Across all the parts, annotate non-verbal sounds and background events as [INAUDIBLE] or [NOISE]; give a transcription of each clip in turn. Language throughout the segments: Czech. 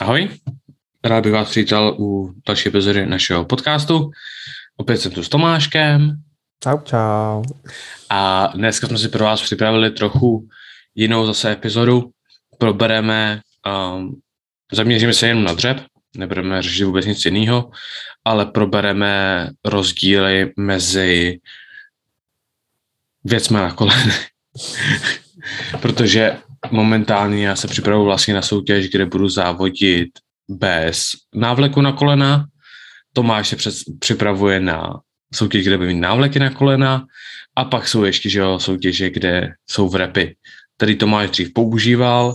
Ahoj, rád bych vás přivítal u další epizody našeho podcastu. Opět jsem tu s Tomáškem. Čau, čau. A dneska jsme si pro vás připravili trochu jinou zase epizodu. Probereme, um, zaměříme se jenom na dřeb, nebudeme řešit vůbec nic jiného, ale probereme rozdíly mezi věcmi na kolene. [LAUGHS] Protože momentálně já se připravuji vlastně na soutěž, kde budu závodit bez návleku na kolena. Tomáš se před, připravuje na soutěž, kde bude mít návleky na kolena a pak jsou ještě že jo, soutěže, kde jsou v repy. Tady Tomáš dřív používal,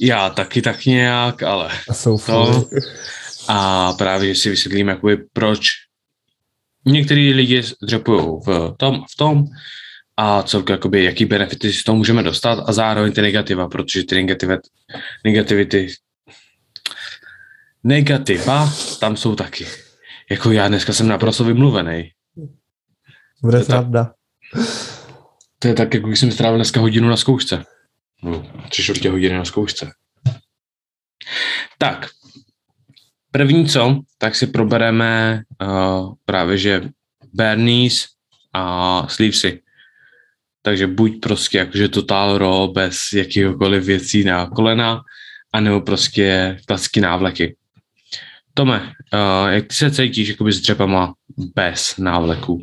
já taky tak nějak, ale A jsou to. A právě, že si vysvětlím, jakoby, proč některý lidi dřepují v tom, v tom a celkově jakoby, jaký benefity si z toho můžeme dostat a zároveň ty negativa, protože ty negativit, negativity negativa tam jsou taky. Jako já dneska jsem naprosto vymluvený. Bude to tak- pravda. To je tak, jako když jsem strávil dneska hodinu na zkoušce. No, tři čtvrtě hodiny na zkoušce. Tak, první co, tak si probereme uh, právě, že Bernies a Sleevesy. Takže buď prostě jakože total raw, bez jakýhokoliv věcí na kolena, anebo prostě klasické návleky. Tome, uh, jak ty se cítíš jakoby s dřepama bez návleku?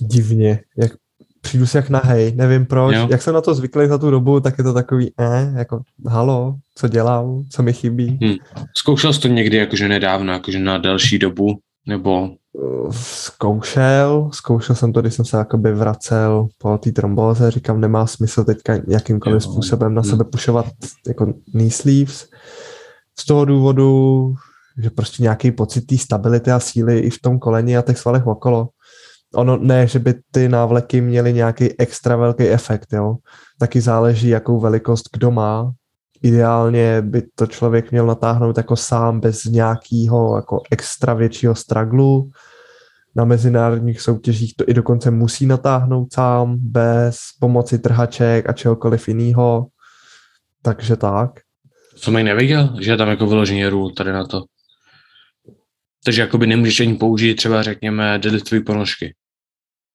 Divně. Jak, přijdu si jak nahej, nevím proč. Jo. Jak jsem na to zvyklý za tu dobu, tak je to takový, eh, jako, halo, co dělám, co mi chybí. Hm. Zkoušel jsi to někdy jakože nedávno, jakože na delší dobu, nebo Zkoušel, zkoušel jsem to, když jsem se jakoby vracel po té trombóze, říkám, nemá smysl teďka jakýmkoliv Jo. způsobem na sebe pušovat jako knee sleeves. Z toho důvodu, že prostě nějaký pocit té stability a síly i v tom koleni a těch svalech okolo. Ono ne, že by ty návleky měly nějaký extra velký efekt, jo. Taky záleží, jakou velikost kdo má. Ideálně by to člověk měl natáhnout jako sám bez nějakého jako extra většího straglu. Na mezinárodních soutěžích to i dokonce musí natáhnout sám bez pomoci trhaček a čehokoliv jiného. Takže tak. Jsem ani nevěděl, že je tam jako vyloženě rule tady na to. Takže jakoby nemůžeš ani použít třeba řekněme deadliftové ponožky.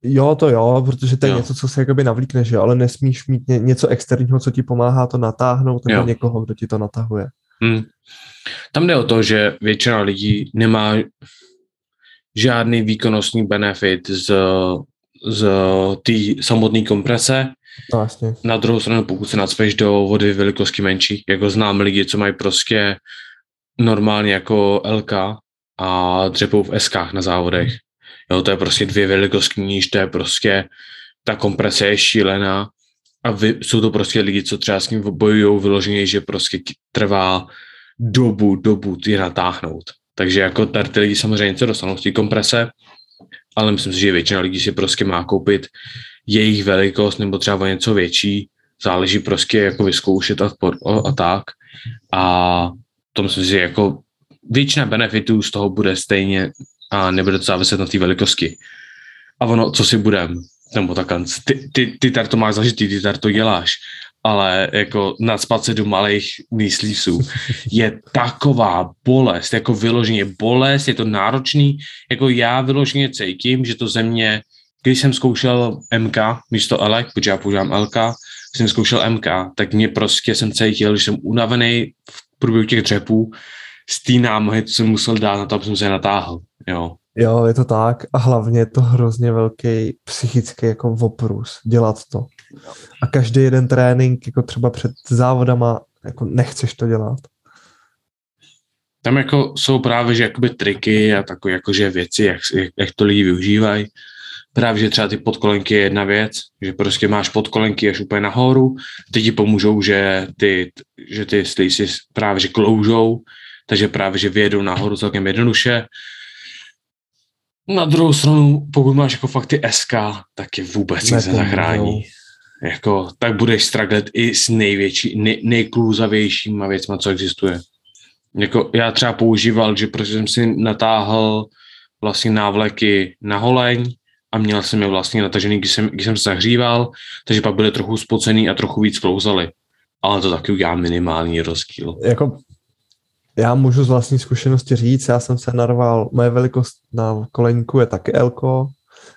Jo, to jo, protože to je Jo. něco, co se jakoby navlíkneš, jo, ale nesmíš mít ně, něco externího, co ti pomáhá to natáhnout, nebo Jo. někoho, kdo ti to natahuje. Hm. Tam jde o to, že většina lidí nemá žádný výkonnostní benefit z, z té samotné komprese. No jasně. Na druhou stranu, pokud se nacpeš do vody velikosti menší, jako znám lidi, co mají prostě normálně jako LK a dřepou v SK na závodech. Jo, to je prostě dvě velikosti níž, to je prostě, ta komprese je šílená a vy, jsou to prostě lidi, co třeba s ním bojují vyloženě, že prostě trvá dobu, dobu je natáhnout. Takže jako tady ty lidi samozřejmě se dostanou z té komprese, ale myslím si, že většina lidí si prostě má koupit jejich velikost nebo třeba o něco větší, záleží prostě jako vyzkoušet a, a tak. A to myslím si, jako většina benefitů z toho bude stejně a nebude to záviset na té velikosti. A ono, co si budem, nebo takhle, ty, ty, ty tady to máš zažitý, ty tady to děláš, ale jako nadspat se do malých myslísů [LAUGHS] je taková bolest, jako vyloženě bolest, je to náročný, jako já vyloženě cítím, že to ze mě, když jsem zkoušel MK místo LK, protože já používám LK, když jsem zkoušel MK, tak mě prostě jsem cítil, že jsem unavený v průběhu těch dřepů z té námahy, co jsem musel dát na to, aby jsem se natáhl. Jo. Jo, je to tak a hlavně je to hrozně velký psychický jako oprus dělat to. A každý jeden trénink, jako třeba před závodama, jako nechceš to dělat. Tam jako jsou právě že jakoby triky a takové jakože věci, jak, jak, jak to lidi využívají. Právě, že třeba ty podkolenky je jedna věc, že prostě máš podkolenky až úplně nahoru, ty ti pomůžou, že ty, že ty si právě že kloužou, takže právě, že vyjedou nahoru celkem jednoduše. Na druhou stranu, pokud máš jako fakt ty SK, tak je vůbec nic nezachrání. Jako, tak budeš straglet i s největší, nej, nejklůzavějšíma věcma, co existuje. Jako já třeba používal, že protože jsem si natáhl vlastně návleky na holeň a měl jsem je vlastně natažený, když jsem, když jsem se zahříval, takže pak byly trochu spocený a trochu víc klouzaly. Ale to taky udělá minimální rozdíl. Jako Já můžu z vlastní zkušenosti říct, já jsem se narval, moje velikost na koleníku je taky Elko,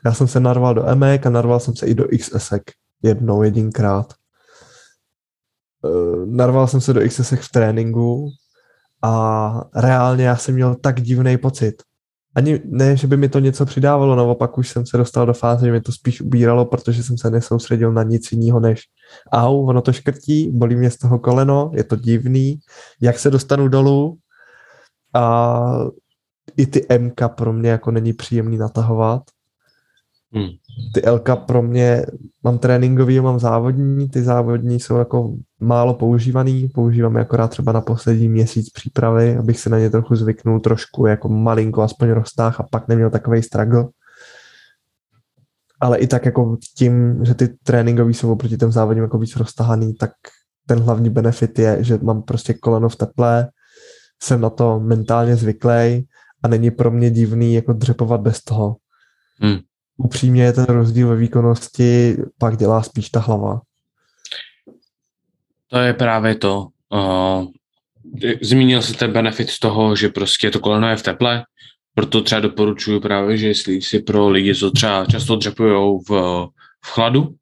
já jsem se narval do EMEK a narval jsem se i do XS jednou, jedinkrát. Eh, narval jsem se do XS v tréninku a reálně já jsem měl tak divný pocit. Ani ne, že by mi to něco přidávalo, naopak už jsem se dostal do fáze, že mi to spíš ubíralo, protože jsem se nesoustředil na nic jiného než au, ono to škrtí, bolí mě z toho koleno, je to divný, jak se dostanu dolů a i ty MK pro mě jako není příjemný natahovat. Hmm. Ty LK pro mě, mám tréninkový, mám závodní, ty závodní jsou jako málo používaný, používám je akorát třeba na poslední měsíc přípravy, abych se na ně trochu zvyknul, trošku jako malinko aspoň roztáh a pak neměl takový struggle. Ale i tak jako tím, že ty tréninkový jsou oproti těm závodním jako víc roztahaný, tak ten hlavní benefit je, že mám prostě koleno v teple, jsem na to mentálně zvyklý a není pro mě divný jako dřepovat bez toho. Hmm upřímně ten rozdíl ve výkonnosti pak dělá spíš ta hlava. To je právě to. Uh, zmínil se ten benefit z toho, že prostě to koleno je v teple, proto třeba doporučuji právě, že jestli si pro lidi, co třeba často dřepují v, v chladu,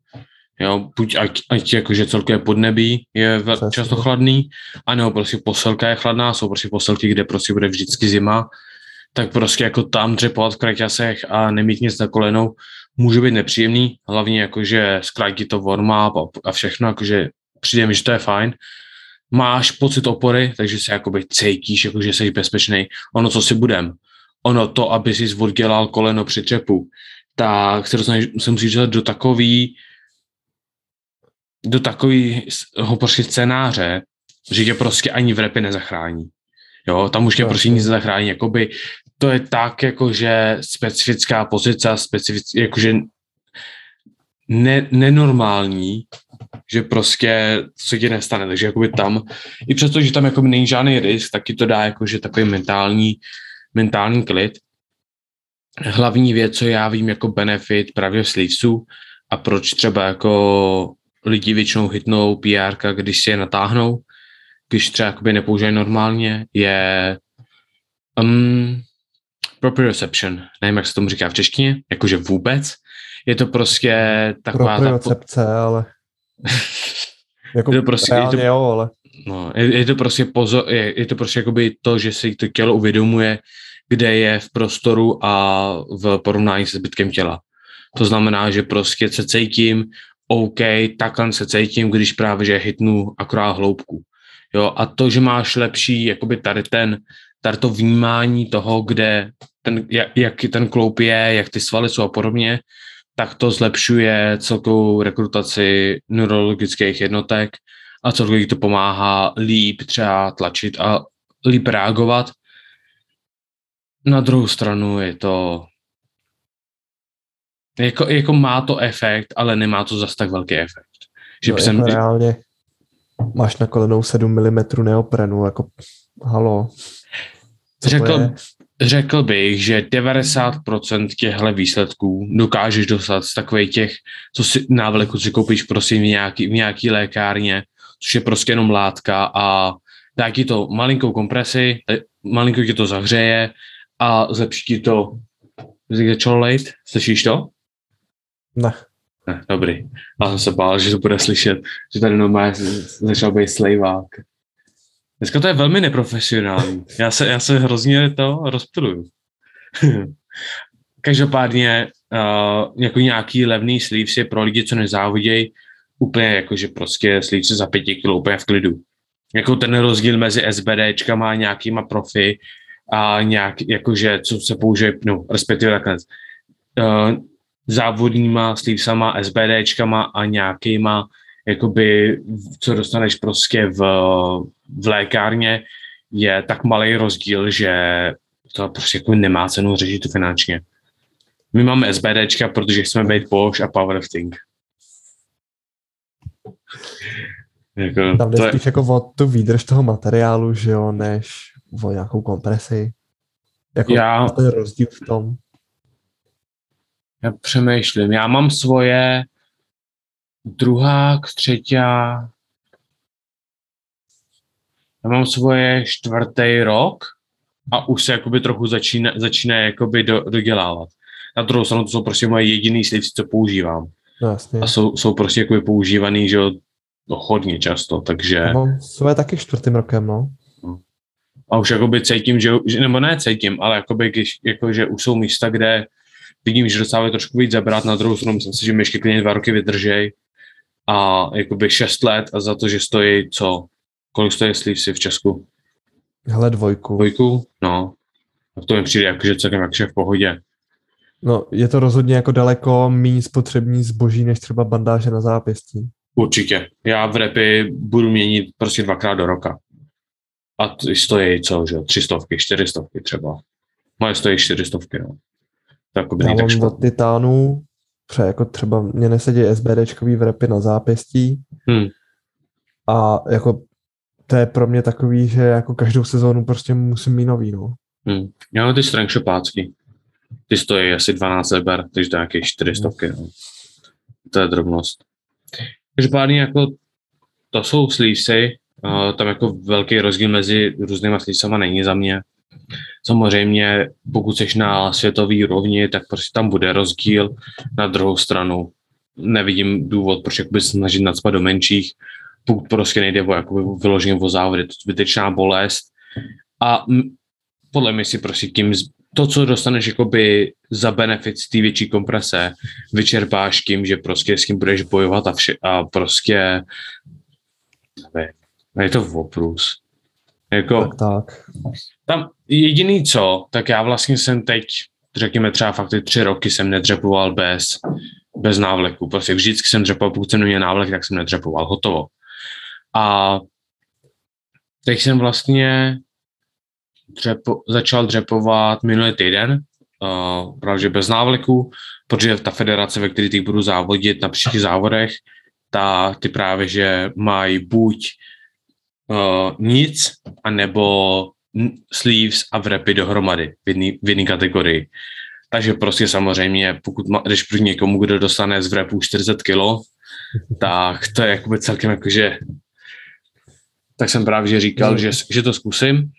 jo, buď ať, ať jakože celkově podnebí je často chladný, anebo prostě posilka je chladná, jsou prostě posilky, kde prostě bude vždycky zima, tak prostě jako tam dřepovat v kraťasech a nemít nic na kolenou může být nepříjemný, hlavně jakože zkrátí to warm up a všechno, jakože přijde mi, že to je fajn. Máš pocit opory, takže se jakoby cítíš, jakože jsi bezpečný. Ono, co si budem, ono to, aby si oddělal koleno při třepu, tak se, dostaneš, se musíš dostat do takový do takového prostě scénáře, že tě prostě ani v repy nezachrání. Jo, tam už tě prostě nic nezachrání. Jakoby to je tak, jakože specifická pozice, specific, jakože ne, nenormální, že prostě se ti nestane, takže jakoby tam, i přesto, že tam jakoby není žádný risk, tak ti to dá jakože takový mentální, mentální klid. Hlavní věc, co já vím jako benefit právě v sleevesu a proč třeba jako lidi většinou hitnou PR, když si je natáhnou, když třeba jakoby nepoužívají normálně, je um, proprioception, nevím, jak se tomu říká v češtině, jakože vůbec. Je to prostě taková... Propriocepce, ta... ale... [LAUGHS] jako je to prostě, je to, jo, ale... No, je, je, to prostě pozor, je, je to prostě jakoby to, že si to tělo uvědomuje, kde je v prostoru a v porovnání se zbytkem těla. To znamená, že prostě se cítím, OK, takhle se cítím, když právě že hitnu akorát hloubku. Jo, a to, že máš lepší, jakoby tady ten, tady to vnímání toho, kde ten, jak, jak ten kloup je, jak ty svaly jsou a podobně, tak to zlepšuje celkovou rekrutaci neurologických jednotek a celkově to pomáhá líp třeba tlačit a líp reagovat. Na druhou stranu je to jako, jako má to efekt, ale nemá to zas tak velký efekt. Že no, jsem... jako reálně máš na kolenou 7 mm neoprenu, jako halo. Řekl, řekl bych, že 90% těchto výsledků dokážeš dostat z takových těch, co si návleku si koupíš prosím v nějaký, v nějaký lékárně, což je prostě jenom látka a dá ti to malinkou kompresi, malinko ti to zahřeje a zlepší ti to začalo lejt, slyšíš to? Ne. Ne, dobrý. Já jsem se bál, že to bude slyšet, že tady normálně začal být slejvák. Dneska to je velmi neprofesionální. Já se, já se hrozně to rozptiluju. [LAUGHS] Každopádně uh, jako nějaký levný sleeves je pro lidi, co nezávidějí, úplně jako, že prostě sleeves za pěti kilo úplně v klidu. Jako ten rozdíl mezi SBDčkama a nějakýma profi a nějak, jakože, co se použije, no, respektive takhle, uh, závodníma sleevesama, SBDčkama a nějakýma jakoby, co dostaneš prostě v, v lékárně, je tak malý rozdíl, že to prostě jako nemá cenu řešit finančně. My máme SBDčka, protože chceme být poš a powerlifting. [LAUGHS] Jako, Tam jde to spíš je... jako o tu výdrž toho materiálu, že jo, než o nějakou kompresi. Jako já, ten rozdíl v tom. Já přemýšlím. Já mám svoje druhá, třetí, já mám svoje čtvrtý rok a už se jakoby trochu začíná, začíná jakoby do, dodělávat. Na druhou stranu to jsou prostě moje jediný slivci, co používám. No, jasně. A jsou, jsou prostě jakoby používaný, že jo, no, hodně často, takže... Já mám svoje taky čtvrtým rokem, no. A už jakoby cítím, že, nebo ne cítím, ale jakoby, když, jako, že už jsou místa, kde vidím, že docela trošku víc zabrat, na druhou stranu myslím si, že mi ještě klidně dva roky vydržej a jakoby šest let a za to, že stojí co? Kolik stojí slívsy v Česku? Hele, dvojku. Dvojku? No. Tak to mi přijde jako, že celkem jakože v pohodě. No, je to rozhodně jako daleko méně spotřební zboží, než třeba bandáže na zápěstí. Určitě. Já v repy budu měnit prostě dvakrát do roka. A ty stojí co, že tři stovky, čtyři stovky třeba. Moje stojí čtyři stovky, no. To jako by Já tak mám od špatný. Třeba jako třeba mě nesedí SBDčkový vrepy na zápěstí Hmm. a jako to je pro mě takový, že jako každou sezónu prostě musím mít nový, no. Hmm. Já mám ty strength shopácky. Ty stojí asi 12 liber, takže to je nějakých 400, no. To je drobnost. Každopádně jako to jsou sleevesy, uh, tam jako velký rozdíl mezi různýma sleevesama není za mě. Samozřejmě, pokud jsi na světový úrovni, tak prostě tam bude rozdíl. Na druhou stranu nevidím důvod, proč jakoby snažit nadspat do menších, pokud prostě nejde o jakoby vyloženě o závody, to je zbytečná bolest. A podle mě si prostě tím, to, co dostaneš jakoby za benefit té větší komprese, vyčerpáš tím, že prostě s kým budeš bojovat a, vše, a prostě nevím, je to oprus. Jako, Tak, tak. tam jediný co, tak já vlastně jsem teď, řekněme třeba fakt ty tři roky jsem nedřepoval bez, bez návleku. Prostě vždycky jsem dřepoval, pokud jsem neměl návlek, tak jsem nedřepoval. Hotovo. A teď jsem vlastně dřepo, začal dřepovat minulý týden, uh, právě bez návleku, protože ta federace, ve které teď budu závodit na příštích závodech, ta, ty právě, že mají buď uh, nic, anebo n- sleeves a wrapy dohromady v jedné kategorii. Takže prostě samozřejmě, pokud ma, jdeš proti někomu, kdo dostane z wrapu 40 kilo, [LAUGHS] tak to je jakoby celkem jakože tak jsem právě že říkal, že, že to zkusím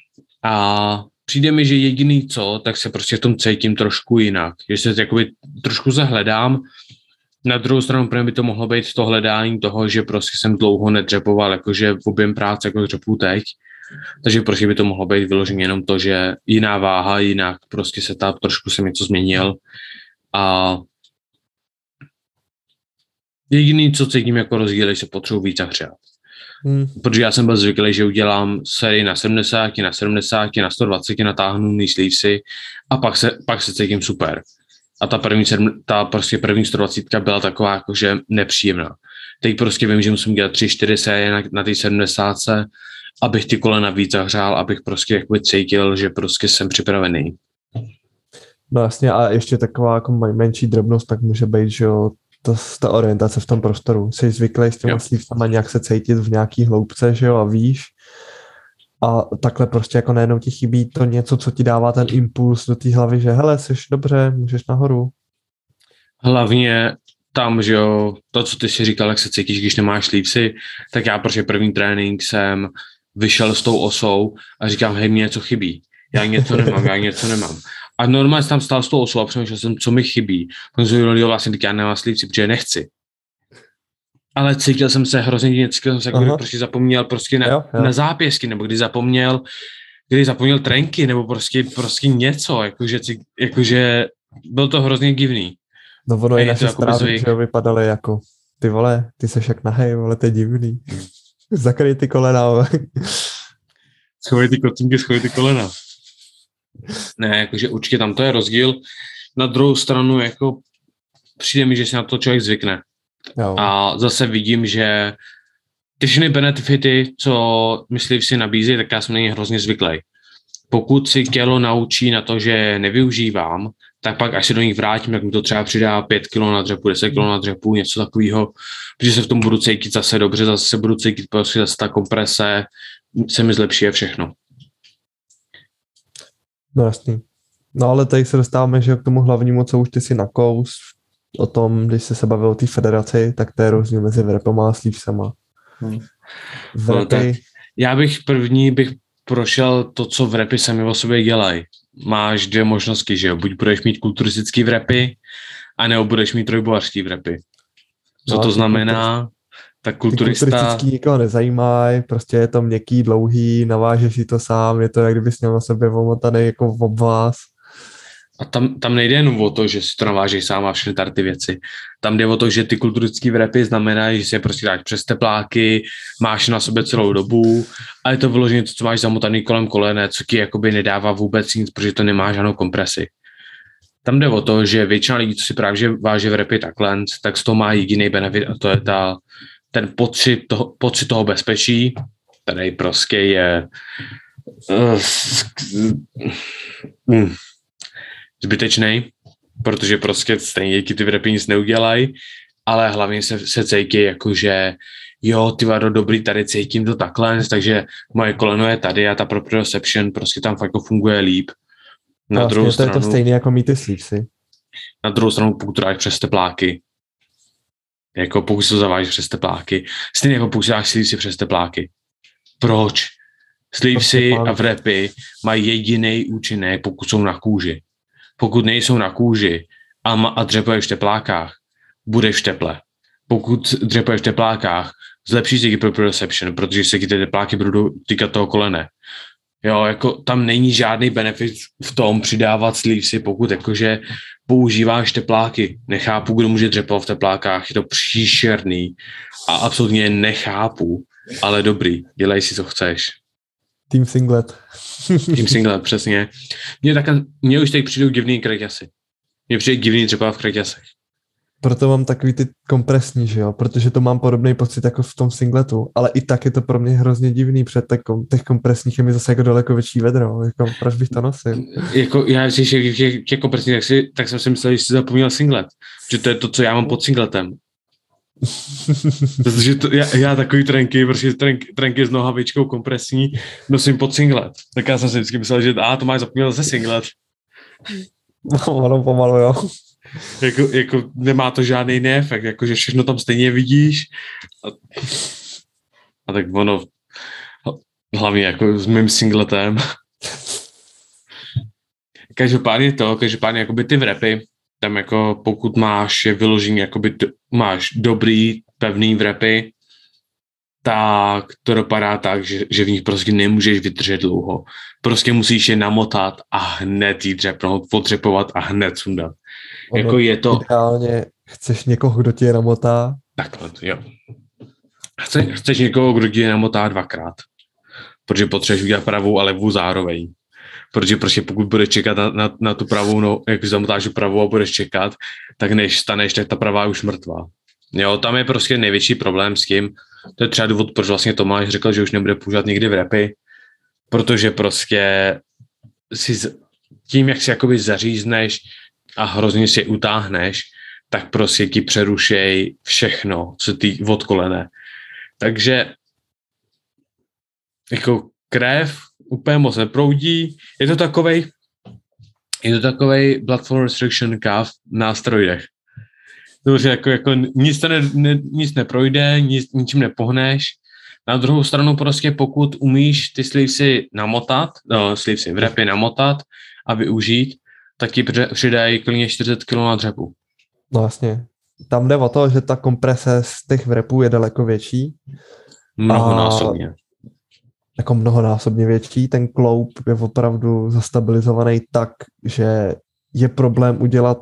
a přijde mi, že jediný co, tak se prostě v tom cítím trošku jinak, že se jakoby trošku zahledám, na druhou stranu pro mě by to mohlo být to hledání toho, že prostě jsem dlouho nedřepoval, jakože v objem práce, jako dřepu teď, takže prostě by to mohlo být vyloženě jenom to, že jiná váha, jinak prostě se ta trošku jsem něco změnil a jediný, co cítím jako rozdíl, je, že se potřebuji víc zahřát. Hmm. Protože já jsem byl zvyklý, že udělám sérii na 70, na 70, na 120, natáhnu mý sleevesy a pak se, pak se cítím super. A ta první, sedm- ta prostě první 120 byla taková jakože nepříjemná. Teď prostě vím, že musím dělat 3-4 série na, na té 70, abych ty kolena víc zahřál, abych prostě jakoby cítil, že prostě jsem připravený. No jasně, a ještě taková jako menší drobnost, tak může být, že jo, to, ta orientace v tom prostoru. Jsi zvyklý s těma Jo. slívkama nějak se cítit v nějaký hloubce, že jo, a víš. A takhle prostě jako najednou ti chybí to něco, co ti dává ten impuls do té hlavy, že hele, jsi dobře, můžeš nahoru. Hlavně tam, že jo, to, co ty si říkal, jak se cítíš, když nemáš slívsy, tak já prostě první trénink jsem vyšel s tou osou a říkám, hej, mě něco chybí. Já něco nemám, já něco nemám. A normálně jsem tam stál s tou osou a přemýšlel jsem, co mi chybí. Potom jsem jo, vlastně teď já nemám slívsy, protože nechci. Ale cítil jsem se hrozně divně, cítil jsem se, jako když prostě zapomněl prostě na, Jo, jo. na zápěsky, nebo když zapomněl, když zapomněl trenky, nebo prostě, prostě něco, jakože, jakože byl to hrozně divný. No ono i naše jakoby zprávy, zvyk. že vypadaly jako, ty vole, ty seš jak nahej, vole, to je divný. [LAUGHS] Zakryj ty kolena. Schovej ty kocinky, schovej ty kolena. Ne, jakože určitě tam to je rozdíl. Na druhou stranu, jako přijde mi, že si na to člověk zvykne. Jo. A zase vidím, že ty všechny benefity, co myslíš si nabízí, tak já jsem na ně hrozně zvyklý. Pokud si tělo naučí na to, že nevyužívám, tak pak až se do nich vrátím, tak mi to třeba přidá 5 kg na dřepu, 10 kg na dřepu, něco takového, protože se v tom budu cítit zase dobře, zase se budu cítit prostě zase ta komprese, se mi zlepší a všechno. No jasný. No ale tady se dostáváme, že k tomu hlavnímu, co už ty si nakous, o tom, když jsi se bavil o té federaci, tak to je rozdíl mezi vrepama a slívsama. Hmm. Vrepy, Já bych první bych prošel to, co v repy sami o sobě dělají. Máš dvě možnosti, že jo? Buď budeš mít kulturistický v repy, anebo budeš mít trojbovařský v repy. Co No, to znamená? Tak Ty kulturista... kulturistický nikoho nezajímají, prostě je to měkký, dlouhý, navážeš si to sám, je to jak kdybys měl na sebe omotaný jako v obvaz. A tam, tam nejde jenom o to, že si to navážeš sám a všechny tady ty věci. Tam jde o to, že ty kulturistické vrepy znamenají, že si je prostě dáš přes tepláky, máš na sobě celou dobu a je to vyloženě to, co máš zamotaný kolem kolene, co ti jakoby nedává vůbec nic, protože to nemá žádnou kompresi. Tam jde o to, že většina lidí, co si právě že váže v repy takhle, tak z toho má jediný benefit a to je ta, ten pocit toho, pocit toho bezpečí, který prostě je uh, mm, zbytečný, protože prostě stejně ty repy nic neudělají, ale hlavně se, se cítí jako, že jo, ty vado, dobrý, tady cítím to takhle, takže moje koleno je tady a ta proprioception prostě tam fakt jako funguje líp. Na vlastně druhou to stranu, je to stejné jako mít ty sleevesy. na druhou stranu, pokud to dáš přes tepláky, jako pokud se to zaváží přes tepláky, stejně jako pokud dáš sleevesy přes tepláky. Proč? Sleevesy Prostě a vrepy mají jediný účinek, pokud jsou na kůži. Pokud nejsou na kůži a, ma, a dřepuješ v teplákách, budeš v teple. Pokud dřepuješ v teplákách, zlepší se ti proprioception, protože se ti ty tepláky budou týkat toho kolene. Jo, jako tam není žádný benefit v tom přidávat sleevesy, pokud jakože používáš tepláky. Nechápu, kdo může dřepat v teplákách, je to příšerný a absolutně nechápu, ale dobrý, dělej si, co chceš. Team singlet. [LAUGHS] Tím single, přesně. Mně, tak, mně už teď přijdou divný kraťasy. Mně přijde divný třeba v kraťasech. Proto mám takový ty kompresní, že jo, protože to mám podobný pocit jako v tom singletu, ale i tak je to pro mě hrozně divný, před těch kompresních je mi zase jako daleko větší vedro, jako proč bych to nosil? Jako já, když je těch, těch kompresních, tak, si, tak jsem si myslel, že jsi zapomněl singlet. Že to je to, co já mám pod singletem. [LAUGHS] Protože to, já, já takový trenky, prostě trenk, trenky s nohavičkou kompresní nosím pod singlet. Tak já jsem si vždycky myslel, že a to máš zapomněl zase singlet. No, ono pomalu, jo. Jako, jako nemá to žádný jiný efekt, jako že všechno tam stejně vidíš. A, a tak ono, hlavně jako s mým singletem. Každopádně to, každopádně jakoby ty vrepy, tam jako pokud máš je vyložený, jakoby do, máš dobrý, pevný vrepy, tak to dopadá tak, že, že v nich prostě nemůžeš vydržet dlouho. Prostě musíš je namotat a hned jí dřepnout, potřepovat a hned sundat. Ono Jako je to, Ideálně chceš někoho, kdo tě je namotá, Takhle, jo. Chce, chceš někoho, kdo ti je namotá dvakrát. Protože potřebuješ udělat pravou a levou zároveň. Protože prostě pokud budeš čekat na, na, na tu pravou, no, jak zamotáš pravou a budeš čekat, tak než staneš, tak ta pravá je už mrtvá. Jo, tam je prostě největší problém s tím, to je třeba důvod, proč vlastně Tomáš řekl, že už nebude používat nikdy v repy, protože prostě si z- tím, jak si jakoby zařízneš a hrozně si utáhneš, tak prostě ti přerušej všechno, co ty od kolene. Takže jako krev úplně moc neproudí. Je to takovej, je to takovej blood flow restriction cuff na steroidech. Takže jako, jako nic, to ne, ne, nic neprojde, nic, ničím nepohneš. Na druhou stranu prostě pokud umíš ty slivsy namotat, no, slivsy v repy namotat a využít, tak ti při- přidají klidně 40 kg na dřepu. no vlastně. Tam jde o to, že ta komprese z těch vrepů je daleko větší, Mnohonásobně. Jako mnohonásobně větší. Ten kloup je opravdu zastabilizovaný tak, že je problém udělat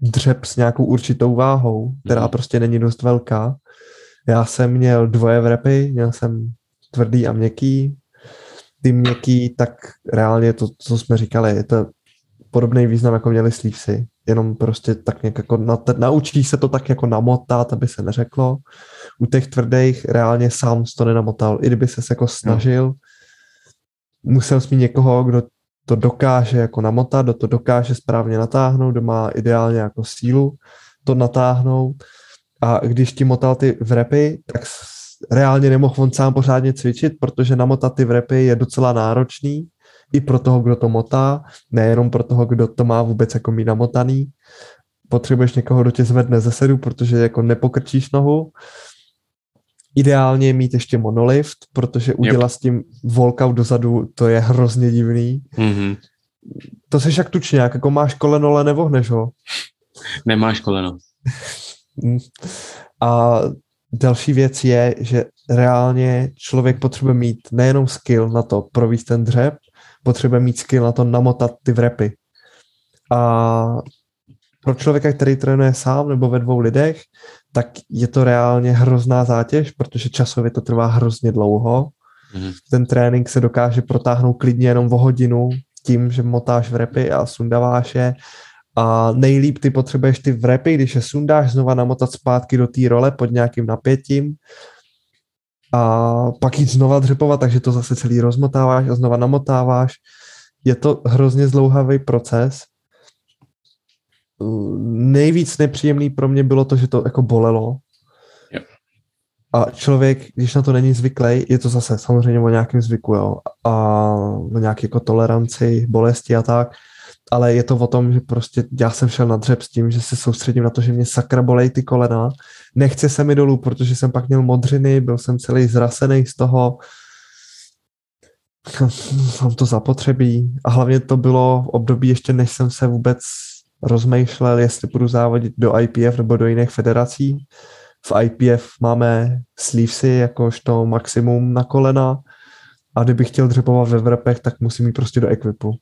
dřep s nějakou určitou váhou, která Mhm. prostě není dost velká. Já jsem měl dvoje vrepy, měl jsem tvrdý a měkký. Ty měkký, tak reálně to, co jsme říkali, je to podobný význam, jako měli sleevesy. Jenom prostě tak nějak jako na, naučí se to tak jako namotat, aby se neřeklo. U těch tvrdých reálně sám to nenamotal. I kdyby se jako snažil, musel jsi mít někoho, kdo to dokáže jako namotat, kdo to dokáže správně natáhnout, kdo má ideálně jako sílu to natáhnout. A když ti motal ty vrepy, tak reálně nemohl on sám pořádně cvičit, protože namotat ty vrepy je docela náročný i pro toho, kdo to motá, nejenom pro toho, kdo to má vůbec jako mít namotaný. Potřebuješ někoho, kdo tě zvedne ze sedu, protože jako nepokrčíš nohu Ideálně mít ještě monolift, protože udělat yep. s tím walkout dozadu, to je hrozně divný. Mm-hmm. To seš jak tučňák, jako máš koleno, ale nevohneš ho. Nemáš koleno. A další věc je, že reálně člověk potřebuje mít nejenom skill na to províst ten dřep, potřebuje mít skill na to namotat ty vrepy. A pro člověka, který trénuje sám nebo ve dvou lidech, tak je to reálně hrozná zátěž, protože časově to trvá hrozně dlouho. Mm-hmm. Ten trénink se dokáže protáhnout klidně jenom o hodinu tím, že motáš v repy a sundáváš je a nejlíp ty potřebuješ ty vrepy, když je sundáš, znova namotat zpátky do té role pod nějakým napětím a pak jít znova dřepovat, takže to zase celý rozmotáváš a znova namotáváš. Je to hrozně zlouhavý proces. Nejvíc nepříjemný pro mě bylo to, že to jako bolelo. A člověk, když na to není zvyklý, je to zase samozřejmě o nějakém zvyku, jo, a o nějaké jako toleranci, bolesti a tak, ale je to o tom, že prostě já jsem šel na dřep s tím, že se soustředím na to, že mě sakra bolej ty kolena, nechce se mi dolů, protože jsem pak měl modřiny, byl jsem celý zrasený z toho, [LAUGHS] mám to zapotřebí a hlavně to bylo v období ještě, než jsem se vůbec rozmýšlel, jestli budu závodit do IPF nebo do jiných federací. V IPF máme sleevesy jakožto maximum na kolena a kdybych chtěl dřepovat ve vrepech, tak musím jít prostě do equipu.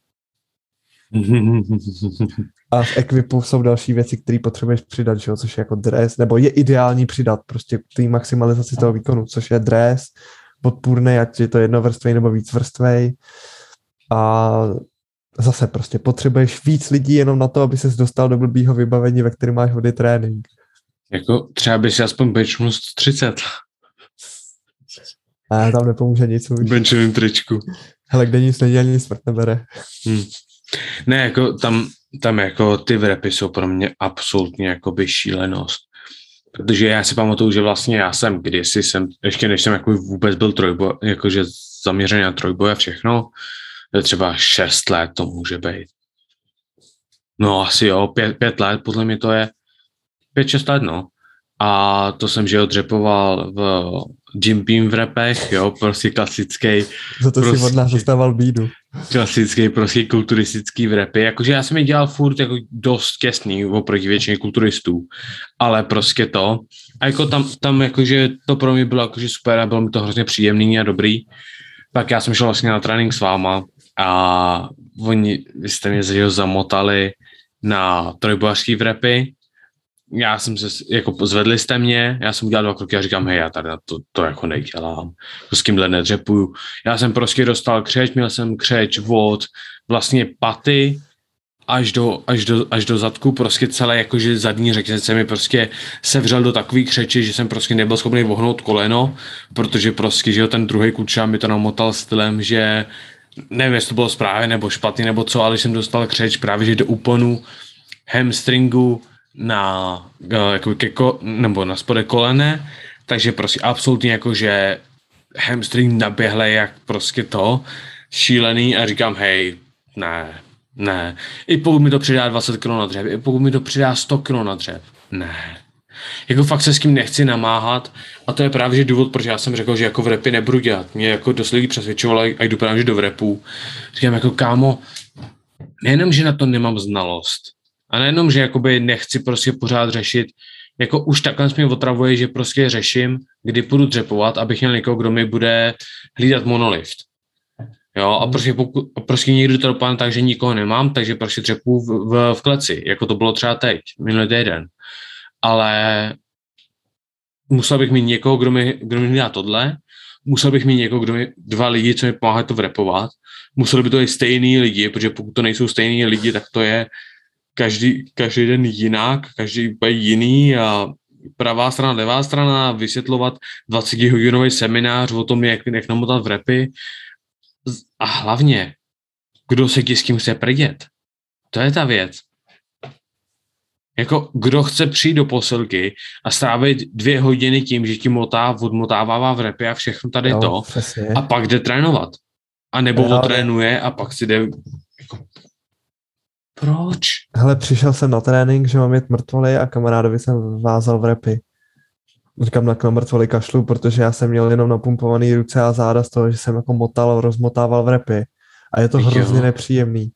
A v equipu jsou další věci, které potřebuješ přidat, že jo? což je jako dres, nebo je ideální přidat prostě k té maximalizaci toho výkonu, což je dres, podpůrný, ať je to jednovrstvej nebo vícvrstvej. A zase prostě potřebuješ víc lidí jenom na to, aby ses dostal do blbýho vybavení, ve kterém máš vody trénink. Jako třeba by si aspoň benchmu 130. A tam nepomůže nic. Benchovým tričku. Hele, kde nic nedělá, nic smrt nebere. Hmm. Ne, jako tam, tam jako ty vrepy jsou pro mě absolutně jakoby šílenost. Protože já si pamatuju, že vlastně já jsem kdysi jsem, ještě než jsem jako vůbec byl trojboj, jakože zaměřený na trojboj a všechno, třeba šest let to může být. No asi jo, pět, pět let, podle mě to je pět, šest let, no. A to jsem, že jo, dřepoval v Jim Beam v repech, jo, prostě klasický. Za to prostě, si od nás dostával bídu. Klasický, prostě kulturistický v repy. Jakože já jsem je dělal furt jako dost těsný oproti většině kulturistů, ale prostě to. A jako tam, tam jakože to pro mě bylo jakože super a bylo mi to hrozně příjemný a dobrý. Pak já jsem šel vlastně na trénink s váma a oni, vy jste mě zamotali na trojbojařský v repy já jsem se, jako zvedli jste mě, já jsem udělal dva kroky a říkám, hej, já tady to, to jako nedělám, to s kýmhle nedřepuju. Já jsem prostě dostal křeč, měl jsem křeč od vlastně paty až do, až do, až do zadku, prostě celé jakože zadní řetězec se mi prostě sevřel do takový křeči, že jsem prostě nebyl schopný vohnout koleno, protože prostě, že jo, ten druhý kluča mi to namotal stylem, že nevím, jestli to bylo správně nebo špatný nebo co, ale jsem dostal křeč právě, že do úplnu hamstringu, na, eh, jako ke, nebo na spode kolene, takže prostě absolutně jako, že hamstring naběhle jak prostě to, šílený a říkám, hej, ne, ne. I pokud mi to přidá 20 kg na dřev, i pokud mi to přidá 100 kg na dřev, ne. Jako fakt se s tím nechci namáhat a to je právě že důvod, proč já jsem řekl, že jako v repy nebudu dělat. Mě jako dost lidí přesvědčovalo, a jdu právě do repu. Říkám jako kámo, nejenom, že na to nemám znalost, a nejenom, že jakoby nechci prostě pořád řešit, jako už takhle mě otravuje, že prostě řeším, kdy půjdu dřepovat, abych měl někoho, kdo mi bude hlídat monolift. Jo, a hmm. prostě, pokud, prostě někdy to dopadne tak, že nikoho nemám, takže prostě dřepu v, v, v kleci, jako to bylo třeba teď, minulý týden. Ale musel bych mít někoho, kdo mi, kdo mi hlídá tohle, musel bych mít někoho, kdo mi, dva lidi, co mi pomáhají to vrepovat, museli by to být stejný lidi, protože pokud to nejsou stejný lidi, tak to je každý, každý den jinak, každý úplně jiný a pravá strana, levá strana, vysvětlovat 20 hodinový seminář o tom, jak, jak namotat v repy a hlavně, kdo se ti s tím chce prdět. To je ta věc. Jako, kdo chce přijít do posilky a strávit dvě hodiny tím, že ti motá, odmotává v repy a všechno tady jo, to přesně. a pak jde trénovat. A nebo no, otrénuje a pak si jde jako, proč? Hele, přišel jsem na trénink, že mám jet mrtvoly a kamarádovi jsem vázal v repy. říkám na mrtvoli kašlu, protože já jsem měl jenom napumpovaný ruce a záda z toho, že jsem jako motal, rozmotával v repy. A je to Jo. hrozně nepříjemný.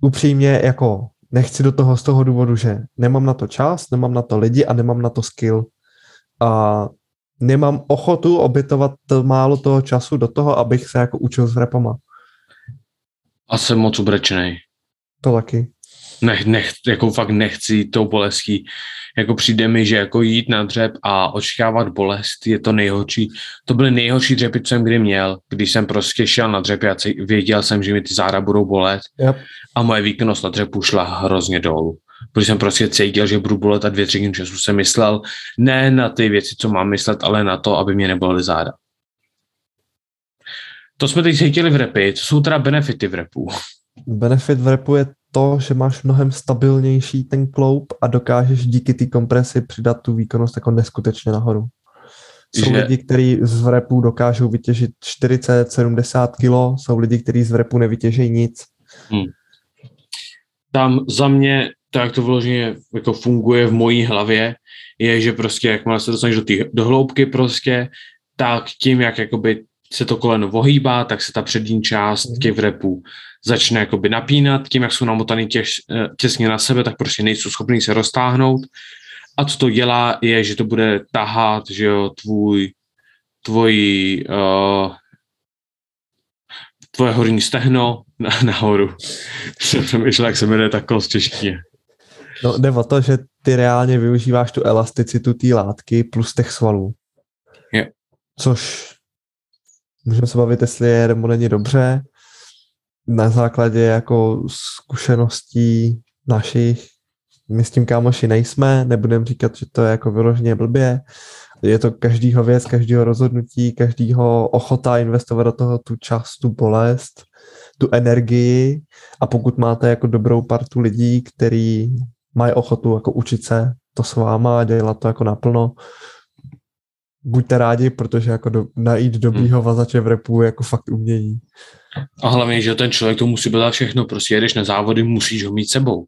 Upřímně, jako nechci do toho z toho důvodu, že nemám na to čas, nemám na to lidi a nemám na to skill. A nemám ochotu obětovat to málo toho času do toho, abych se jako učil s repama. A jsem moc ubrečený. To taky. Nech, nech, jako fakt nechci tou bolestí. Jako přijde mi, že jako jít na dřep a očekávat bolest je to nejhorší. To byly nejhorší dřepy, co jsem kdy měl, když jsem prostě šel na dřepy a věděl jsem, že mi ty záda budou bolet Yep. a moje výkonnost na dřepu šla hrozně dolů. Protože jsem prostě cítil, že budu bolet a dvě třetiny času jsem myslel ne na ty věci, co mám myslet, ale na to, aby mě nebolely záda. To jsme teď cítili v repy. Co jsou teda benefity v repu? Benefit v repu je to, že máš mnohem stabilnější ten kloup a dokážeš díky té kompresi přidat tu výkonnost jako neskutečně nahoru. Jsou Že- lidi, kteří z repu dokážou vytěžit 40-70 kilo, jsou lidi, kteří z repu nevytěžejí nic. tam za mě, to jak to vyloženě jako funguje v mojí hlavě, je, že prostě jakmile se dostaneš do, tý, do hloubky prostě, tak tím, jak jakoby se to koleno ohýbá, tak se ta přední část Mhm. těch repů začne jakoby napínat, tím, jak jsou namotaný těž, eh, těsně na sebe, tak prostě nejsou schopní se roztáhnout. A co to dělá, je, že to bude tahat, že jo, tvůj, tvoji, uh, tvoje horní stehno na, nahoru. [LAUGHS] Jsem přemýšlel, jak se jmenuje ta kost těžký. No, jde o to, že ty reálně využíváš tu elasticitu té látky plus těch svalů. Je. Což můžeme se bavit, jestli je nebo není dobře. Na základě jako zkušeností našich, my s tím kámoši nejsme, nebudem říkat, že to je jako vyloženě blbě. Je to každýho věc, každýho rozhodnutí, každýho ochota investovat do toho tu čas, tu bolest, tu energii a pokud máte jako dobrou partu lidí, který mají ochotu jako učit se to s váma a dělat to jako naplno, buďte rádi, protože jako do, najít dobrýho vazače v repu je jako fakt umění. A hlavně, že ten člověk to musí být všechno. Prostě jedeš na závody, musíš ho mít sebou.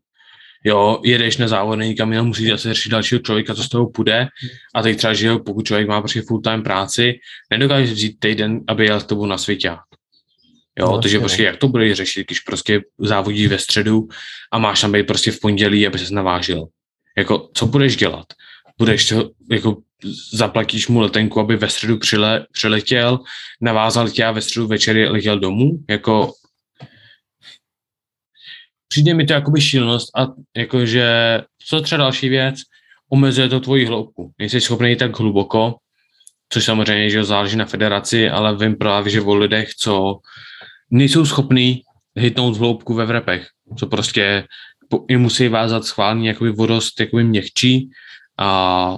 Jo, jedeš na závody někam jinam, musíš zase řešit dalšího člověka, co z toho půjde. A teď třeba, že jo, pokud člověk má prostě full time práci, nedokáže vzít týden, aby jel s tebou na světě. Jo, No, no, takže prostě jak to budeš řešit, když prostě závodí ve středu a máš tam být prostě v pondělí, aby ses navážil. Jako, co budeš dělat? Budeš to, jako, zaplatíš mu letenku, aby ve středu přile, přiletěl, navázal tě a ve středu večer letěl domů? Jako, přijde mi to jakoby šílenost a jakože, co třeba další věc, omezuje to tvoji hloubku. Nejsi schopný jít tak hluboko, což samozřejmě, že záleží na federaci, ale vím právě, že o lidech, co nejsou schopní hitnout hloubku ve vrepech, co prostě jim musí vázat schválně jakoby vodost jakoby měkčí a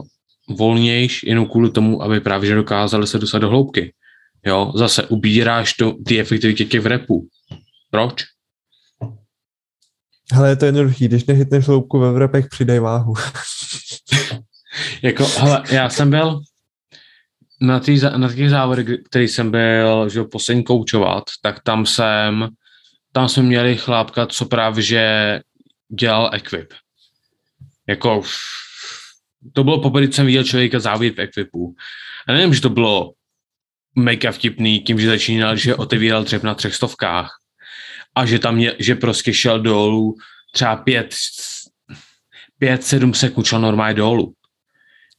volnějš, jenom kvůli tomu, aby právě že dokázali se dostat do hloubky. Jo, zase ubíráš to, ty efektivitě těch repů. Proč? Hele, je to jednoduchý, když nehytneš hloubku ve vrepech, přidej váhu. [LAUGHS] Jako, hele, já jsem byl na, tý, na těch závodech, který jsem byl, že poslední koučovat, tak tam jsem, tam jsme měli chlápka, co právě, že dělal equip. Jako, to bylo poprvé, co jsem viděl člověka závodit v equipu. A nevím, že to bylo mega vtipný tím, že začínal, že otevíral dřep na třech stovkách a že tam je, že prostě šel dolů třeba pět, pět, sedm sekund šel normálně dolů.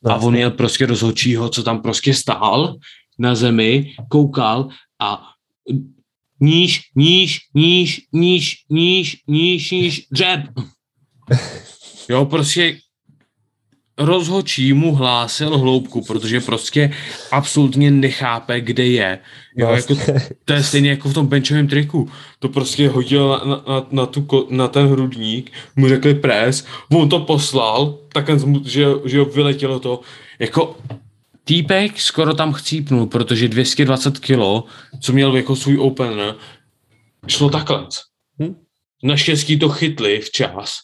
A on měl prostě rozhodčího, co tam prostě stál na zemi, koukal a níž, níž, níž, níž, níž, níž, níž, dřep. Jo, prostě rozhodčí mu hlásil hloubku, protože prostě absolutně nechápe, kde je. Jo, jako, to je stejně jako v tom benchovém triku. To prostě hodil na, na, na, tu, na ten hrudník, mu řekli pres, on to poslal, tak že, že vyletělo to. Jako týpek skoro tam chcípnul, protože 220 kilo, co měl jako svůj opener, šlo takhle. Hm? Naštěstí to chytli včas,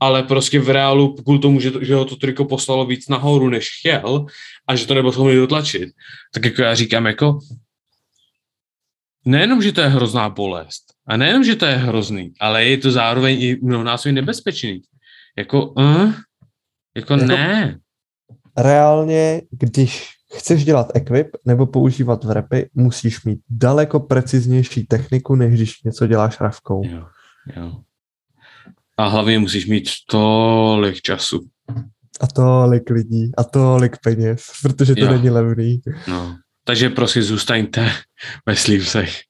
ale prostě v reálu, kvůli tomu, že, to, že ho to triko poslalo víc nahoru, než chtěl, a že to nebyl schopný dotlačit, tak jako já říkám, jako nejenom, že to je hrozná bolest, a nejenom, že to je hrozný, ale je to zároveň i mnohonásobně nebezpečný. Jako, uh, jako, Jako- ne. reálně, když chceš dělat equip nebo používat v repy, musíš mít daleko preciznější techniku, než když něco děláš ravkou. Jo, jo. A hlavně musíš mít tolik času. A tolik lidí, a tolik peněz, protože to Jo. není levný. No. Takže prosím zůstaňte ve sleevesech.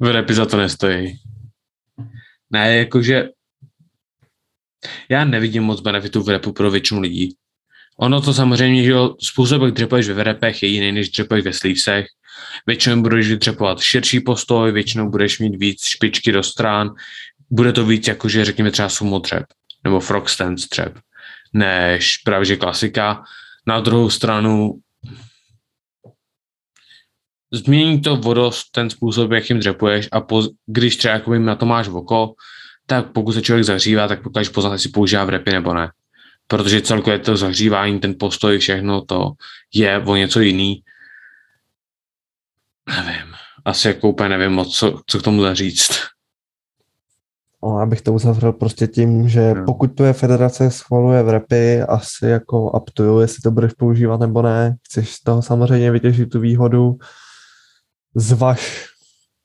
V repy za to nestojí. Ne, jakože já nevidím moc benefitů v repu pro většinu lidí. Ono to samozřejmě, že způsob, jak dřepuješ ve repech je jiný, než dřepuješ ve sleevesech. Většinou budeš dřepovat širší postoj, většinou budeš mít víc špičky do stran, bude to víc jakože řekněme třeba sumo dřep, nebo frog stance dřep, než právě že klasika. Na druhou stranu změní to vodost ten způsob, jakým dřepuješ a poz, když třeba jakoby na to máš oko, tak pokud se člověk zahřívá, tak pokážeš poznat, jestli používá v repy nebo ne. Protože celkově to zahřívání, ten postoj, všechno to je o něco jiný. Nevím. Asi jako úplně nevím moc, co, co k tomu říct. No, abych to uzavřel prostě tím, že No. pokud tvoje federace schvaluje v repy, asi jako up to you, jestli to budeš používat nebo ne. Chceš z toho samozřejmě vytěžit tu výhodu. Zvaž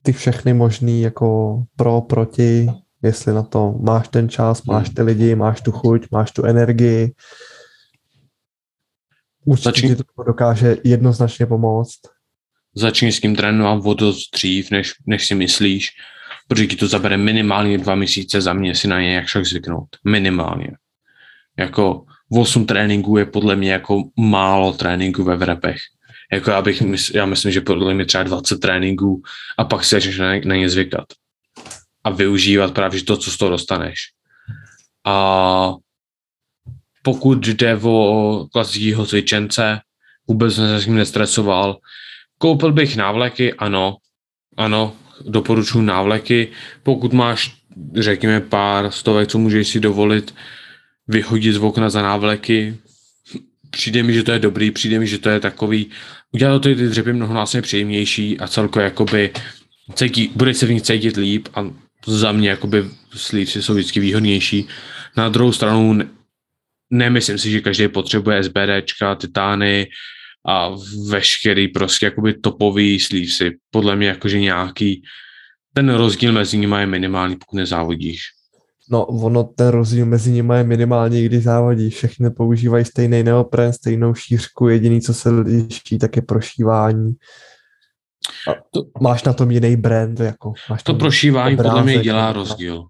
ty všechny možný jako pro, proti, jestli na to máš ten čas, máš ty lidi, máš tu chuť, máš tu energii. Určitě Začni- to dokáže jednoznačně pomoct. Začni s tím trénovat o dost dřív, než, než si myslíš, protože ti to zabere minimálně dva měsíce za mě si na ně jak však zvyknout. Minimálně. Jako 8 tréninků je podle mě jako málo tréninků ve vrepech. Jako já, bych, já myslím, že podle mě třeba 20 tréninků a pak si začneš na, na ně zvykat. A využívat právě to, co z toho dostaneš. A pokud jde o klasického cvičence, vůbec jsem se s ním nestresoval. Koupil bych návleky, ano, ano, doporučuji návleky. Pokud máš, řekněme, pár stovek, co můžeš si dovolit vyhodit z okna za návleky, přijde mi, že to je dobrý, přijde mi, že to je takový, udělá to ty, dřepy mnohonásobně příjemnější a celkově jakoby cítí, bude se v nich cítit líp a za mě jakoby slívci jsou vždycky výhodnější. Na druhou stranu ne- nemyslím si, že každý potřebuje SBDčka, titány a veškerý prostě jakoby topový slívsy. Podle mě jakože nějaký ten rozdíl mezi nimi je minimální, pokud nezávodíš. No, ono, ten rozdíl mezi nimi je minimální, když závodí. Všechny používají stejný neopren, stejnou šířku, jediný, co se liší, tak je prošívání. A To- máš na tom jiný brand, jako. Máš To prošívání podle mě obrázek, dělá rozdíl.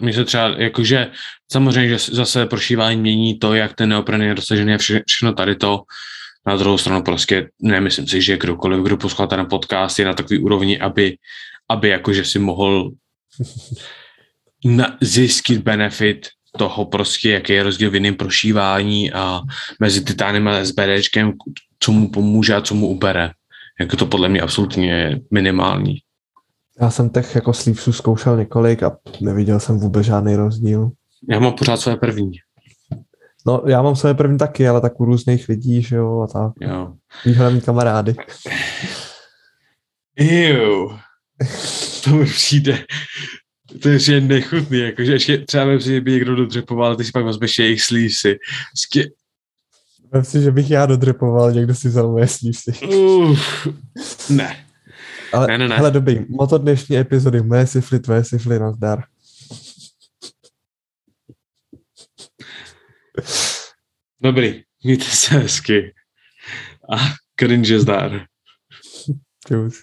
Mně se třeba, jakože samozřejmě, že zase prošívání mění to, jak ten neopren je dosažený a vše, všechno tady to. Na druhou stranu prostě nemyslím si, že kdokoliv, kdo poslouchá ten podcast, je na takový úrovni, aby, aby jakože si mohl na, zjistit benefit toho prostě, jaký je rozdíl v jiném prošívání a mezi titánem a SBDčkem, co mu pomůže a co mu ubere. Jako to podle mě absolutně minimální. Já jsem těch jako sleevesů zkoušel několik a neviděl jsem vůbec žádný rozdíl. Já mám pořád své první. No, já mám své první taky, ale tak u různých lidí, že jo, a tak. Jo. Mý kamarády. Ew. To mi přijde, to je ještě nechutný, jakože ještě třeba mi přijde, by někdo dodřepoval, ty si pak vezmeš jejich slívsy. Vždycky, Vem si, že bych já dodrypoval, někdo si vzal moje sleevesy. uf, ne. Ale Ne, ne, ne. hele, dobrý, moto dnešní epizody, moje sifly, tvoje sifly, nazdar. [LAUGHS] Dobrý, mějte se hezky. A cringe. Čus.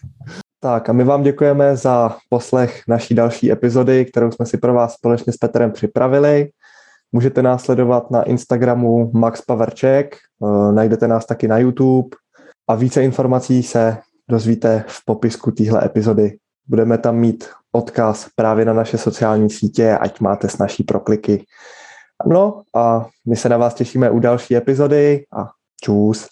Tak a my vám děkujeme za poslech naší další epizody, kterou jsme si pro vás společně s Petrem připravili. Můžete nás sledovat na Instagramu Max Paverček, eh, najdete nás taky na YouTube a více informací se dozvíte v popisku téhle epizody. Budeme tam mít odkaz právě na naše sociální sítě, ať máte snažší prokliky. No a my se na vás těšíme u další epizody a čus.